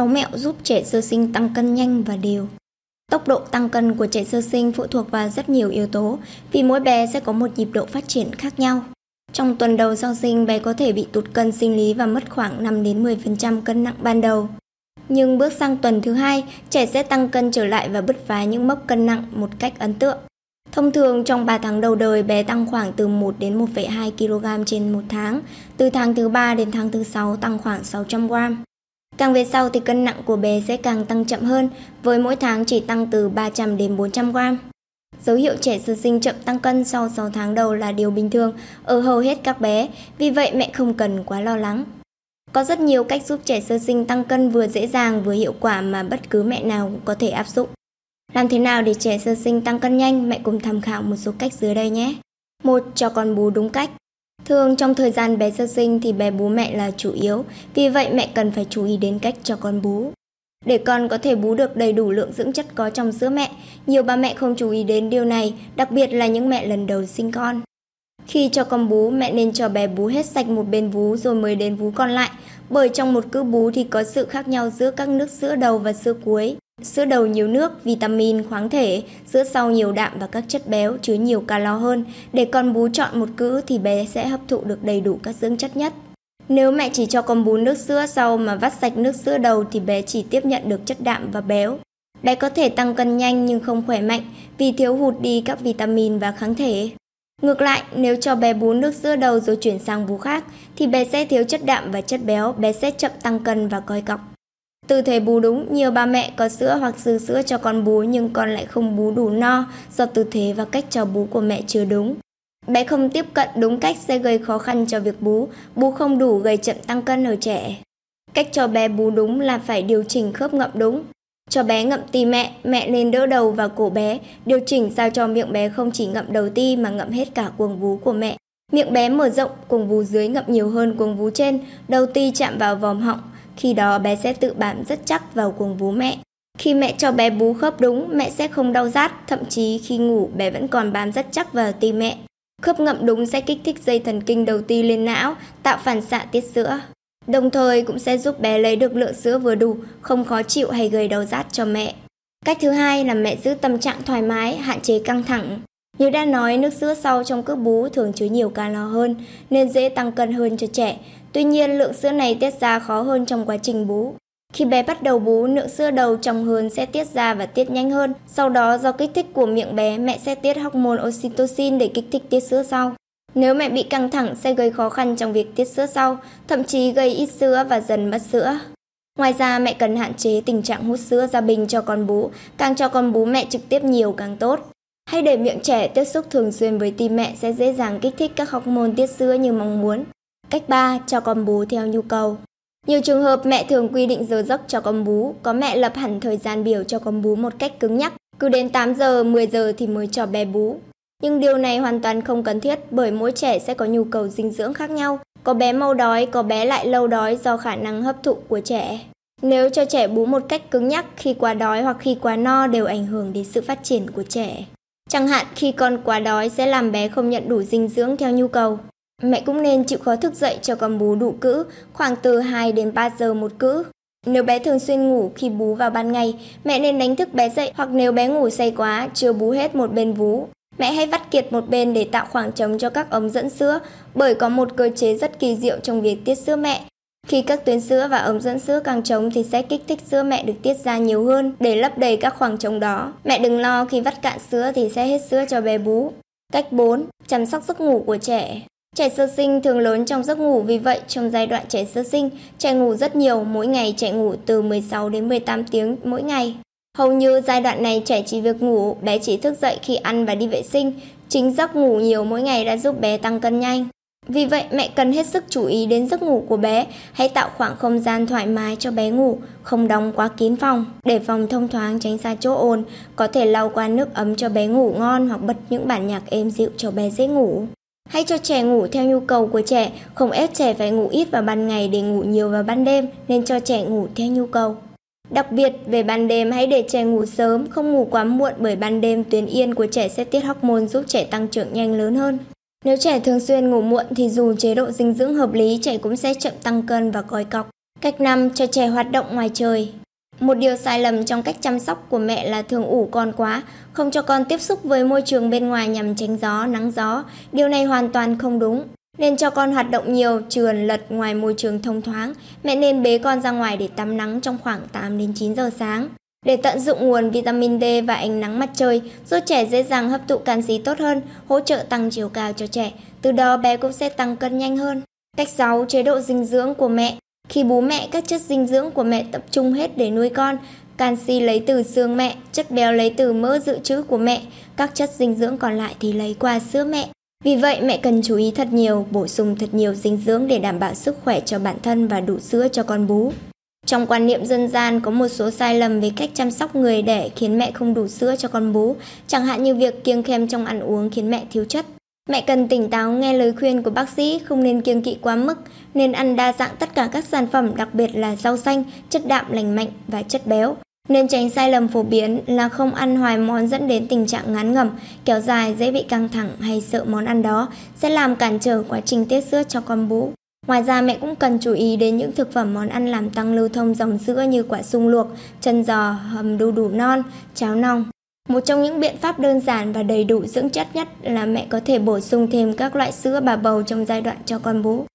6 mẹo giúp trẻ sơ sinh tăng cân nhanh và đều. Tốc độ tăng cân của trẻ sơ sinh phụ thuộc vào rất nhiều yếu tố, vì mỗi bé sẽ có một nhịp độ phát triển khác nhau. Trong tuần đầu sau sinh, bé có thể bị tụt cân sinh lý và mất khoảng 5 đến 10% cân nặng ban đầu. Nhưng bước sang tuần thứ hai, trẻ sẽ tăng cân trở lại và bứt phá những mốc cân nặng một cách ấn tượng. Thông thường trong 3 tháng đầu đời bé tăng khoảng từ 1 đến 1,2 kg trên 1 tháng, từ tháng thứ 3 đến tháng thứ 6 tăng khoảng 600 g. Càng về sau thì cân nặng của bé sẽ càng tăng chậm hơn, với mỗi tháng chỉ tăng từ 300 đến 400 gram Dấu hiệu trẻ sơ sinh chậm tăng cân sau 6 tháng đầu là điều bình thường ở hầu hết các bé, vì vậy mẹ không cần quá lo lắng. Có rất nhiều cách giúp trẻ sơ sinh tăng cân vừa dễ dàng vừa hiệu quả mà bất cứ mẹ nào cũng có thể áp dụng. Làm thế nào để trẻ sơ sinh tăng cân nhanh? Mẹ cùng tham khảo một số cách dưới đây nhé. Một, cho con bú đúng cách. Thường trong thời gian bé sơ sinh thì bé bú mẹ là chủ yếu, vì vậy mẹ cần phải chú ý đến cách cho con bú. Để con có thể bú được đầy đủ lượng dưỡng chất có trong sữa mẹ, nhiều bà mẹ không chú ý đến điều này, đặc biệt là những mẹ lần đầu sinh con. Khi cho con bú, mẹ nên cho bé bú hết sạch một bên vú rồi mới đến vú còn lại, bởi trong một cữ bú thì có sự khác nhau giữa các nước sữa đầu và sữa cuối. Sữa đầu nhiều nước, vitamin, khoáng thể, sữa sau nhiều đạm và các chất béo chứa nhiều calo hơn. Để con bú chọn một cữ thì bé sẽ hấp thụ được đầy đủ các dưỡng chất nhất. Nếu mẹ chỉ cho con bú nước sữa sau mà vắt sạch nước sữa đầu thì bé chỉ tiếp nhận được chất đạm và béo. Bé có thể tăng cân nhanh nhưng không khỏe mạnh vì thiếu hụt đi các vitamin và kháng thể. Ngược lại, nếu cho bé bú nước sữa đầu rồi chuyển sang bú khác thì bé sẽ thiếu chất đạm và chất béo, bé sẽ chậm tăng cân và coi cọc. Tư thế bú đúng, nhiều bà mẹ có sữa hoặc dư sữa cho con bú nhưng con lại không bú đủ no do tư thế và cách cho bú của mẹ chưa đúng. Bé không tiếp cận đúng cách sẽ gây khó khăn cho việc bú, bú không đủ gây chậm tăng cân ở trẻ. Cách cho bé bú đúng là phải điều chỉnh khớp ngậm đúng. Cho bé ngậm ti mẹ, mẹ nên đỡ đầu và cổ bé, điều chỉnh sao cho miệng bé không chỉ ngậm đầu ti mà ngậm hết cả cuồng vú của mẹ. Miệng bé mở rộng, cuồng vú dưới ngậm nhiều hơn cuồng vú trên, đầu ti chạm vào vòm họng, khi đó bé sẽ tự bám rất chắc vào cuồng vú mẹ. Khi mẹ cho bé bú khớp đúng, mẹ sẽ không đau rát, thậm chí khi ngủ bé vẫn còn bám rất chắc vào tim mẹ. Khớp ngậm đúng sẽ kích thích dây thần kinh đầu ti lên não, tạo phản xạ tiết sữa. Đồng thời cũng sẽ giúp bé lấy được lượng sữa vừa đủ, không khó chịu hay gây đau rát cho mẹ. Cách thứ hai là mẹ giữ tâm trạng thoải mái, hạn chế căng thẳng. Như đã nói, nước sữa sau trong cước bú thường chứa nhiều calo hơn nên dễ tăng cân hơn cho trẻ. Tuy nhiên, lượng sữa này tiết ra khó hơn trong quá trình bú. Khi bé bắt đầu bú, lượng sữa đầu trong hơn sẽ tiết ra và tiết nhanh hơn. Sau đó do kích thích của miệng bé, mẹ sẽ tiết hormone oxytocin để kích thích tiết sữa sau. Nếu mẹ bị căng thẳng sẽ gây khó khăn trong việc tiết sữa sau, thậm chí gây ít sữa và dần mất sữa. Ngoài ra mẹ cần hạn chế tình trạng hút sữa ra bình cho con bú, càng cho con bú mẹ trực tiếp nhiều càng tốt. Hay để miệng trẻ tiếp xúc thường xuyên với tim mẹ sẽ dễ dàng kích thích các hormone tiết sữa như mong muốn. Cách 3. Cho con bú theo nhu cầu. Nhiều trường hợp mẹ thường quy định giờ giấc cho con bú, có mẹ lập hẳn thời gian biểu cho con bú một cách cứng nhắc, cứ đến 8 giờ, 10 giờ thì mới cho bé bú. Nhưng điều này hoàn toàn không cần thiết bởi mỗi trẻ sẽ có nhu cầu dinh dưỡng khác nhau. Có bé mau đói, có bé lại lâu đói do khả năng hấp thụ của trẻ. Nếu cho trẻ bú một cách cứng nhắc khi quá đói hoặc khi quá no đều ảnh hưởng đến sự phát triển của trẻ. Chẳng hạn khi con quá đói sẽ làm bé không nhận đủ dinh dưỡng theo nhu cầu. Mẹ cũng nên chịu khó thức dậy cho con bú đủ cữ, khoảng từ 2 đến 3 giờ một cữ. Nếu bé thường xuyên ngủ khi bú vào ban ngày, mẹ nên đánh thức bé dậy hoặc nếu bé ngủ say quá, chưa bú hết một bên vú. Mẹ hãy vắt kiệt một bên để tạo khoảng trống cho các ống dẫn sữa, bởi có một cơ chế rất kỳ diệu trong việc tiết sữa mẹ. Khi các tuyến sữa và ống dẫn sữa càng trống thì sẽ kích thích sữa mẹ được tiết ra nhiều hơn để lấp đầy các khoảng trống đó. Mẹ đừng lo khi vắt cạn sữa thì sẽ hết sữa cho bé bú. Cách 4. Chăm sóc giấc ngủ của trẻ. Trẻ sơ sinh thường lớn trong giấc ngủ vì vậy trong giai đoạn trẻ sơ sinh, trẻ ngủ rất nhiều, mỗi ngày trẻ ngủ từ 16 đến 18 tiếng mỗi ngày. Hầu như giai đoạn này trẻ chỉ việc ngủ, bé chỉ thức dậy khi ăn và đi vệ sinh. Chính giấc ngủ nhiều mỗi ngày đã giúp bé tăng cân nhanh. Vì vậy mẹ cần hết sức chú ý đến giấc ngủ của bé, hãy tạo khoảng không gian thoải mái cho bé ngủ, không đóng quá kín phòng, để phòng thông thoáng tránh xa chỗ ồn, có thể lau qua nước ấm cho bé ngủ ngon hoặc bật những bản nhạc êm dịu cho bé dễ ngủ. Hãy cho trẻ ngủ theo nhu cầu của trẻ, không ép trẻ phải ngủ ít vào ban ngày để ngủ nhiều vào ban đêm, nên cho trẻ ngủ theo nhu cầu. Đặc biệt, về ban đêm hãy để trẻ ngủ sớm, không ngủ quá muộn bởi ban đêm tuyến yên của trẻ sẽ tiết hormone giúp trẻ tăng trưởng nhanh lớn hơn. Nếu trẻ thường xuyên ngủ muộn thì dù chế độ dinh dưỡng hợp lý, trẻ cũng sẽ chậm tăng cân và còi cọc. Cách 5. Cho trẻ hoạt động ngoài trời Một điều sai lầm trong cách chăm sóc của mẹ là thường ủ con quá, không cho con tiếp xúc với môi trường bên ngoài nhằm tránh gió, nắng gió. Điều này hoàn toàn không đúng. Nên cho con hoạt động nhiều, trườn, lật ngoài môi trường thông thoáng. Mẹ nên bế con ra ngoài để tắm nắng trong khoảng 8 đến 9 giờ sáng. Để tận dụng nguồn vitamin D và ánh nắng mặt trời, giúp trẻ dễ dàng hấp thụ canxi tốt hơn, hỗ trợ tăng chiều cao cho trẻ. Từ đó bé cũng sẽ tăng cân nhanh hơn. Cách 6. Chế độ dinh dưỡng của mẹ Khi bú mẹ, các chất dinh dưỡng của mẹ tập trung hết để nuôi con. Canxi lấy từ xương mẹ, chất béo lấy từ mỡ dự trữ của mẹ, các chất dinh dưỡng còn lại thì lấy qua sữa mẹ. Vì vậy, mẹ cần chú ý thật nhiều, bổ sung thật nhiều dinh dưỡng để đảm bảo sức khỏe cho bản thân và đủ sữa cho con bú. Trong quan niệm dân gian có một số sai lầm về cách chăm sóc người đẻ khiến mẹ không đủ sữa cho con bú, chẳng hạn như việc kiêng khem trong ăn uống khiến mẹ thiếu chất. Mẹ cần tỉnh táo nghe lời khuyên của bác sĩ, không nên kiêng kỵ quá mức, nên ăn đa dạng tất cả các sản phẩm, đặc biệt là rau xanh, chất đạm lành mạnh và chất béo. Nên tránh sai lầm phổ biến là không ăn hoài món dẫn đến tình trạng ngán ngẩm, kéo dài dễ bị căng thẳng hay sợ món ăn đó sẽ làm cản trở quá trình tiết sữa cho con bú. Ngoài ra mẹ cũng cần chú ý đến những thực phẩm món ăn làm tăng lưu thông dòng sữa như quả sung luộc, chân giò, hầm đu đủ non, cháo nong. Một trong những biện pháp đơn giản và đầy đủ dưỡng chất nhất là mẹ có thể bổ sung thêm các loại sữa bà bầu trong giai đoạn cho con bú.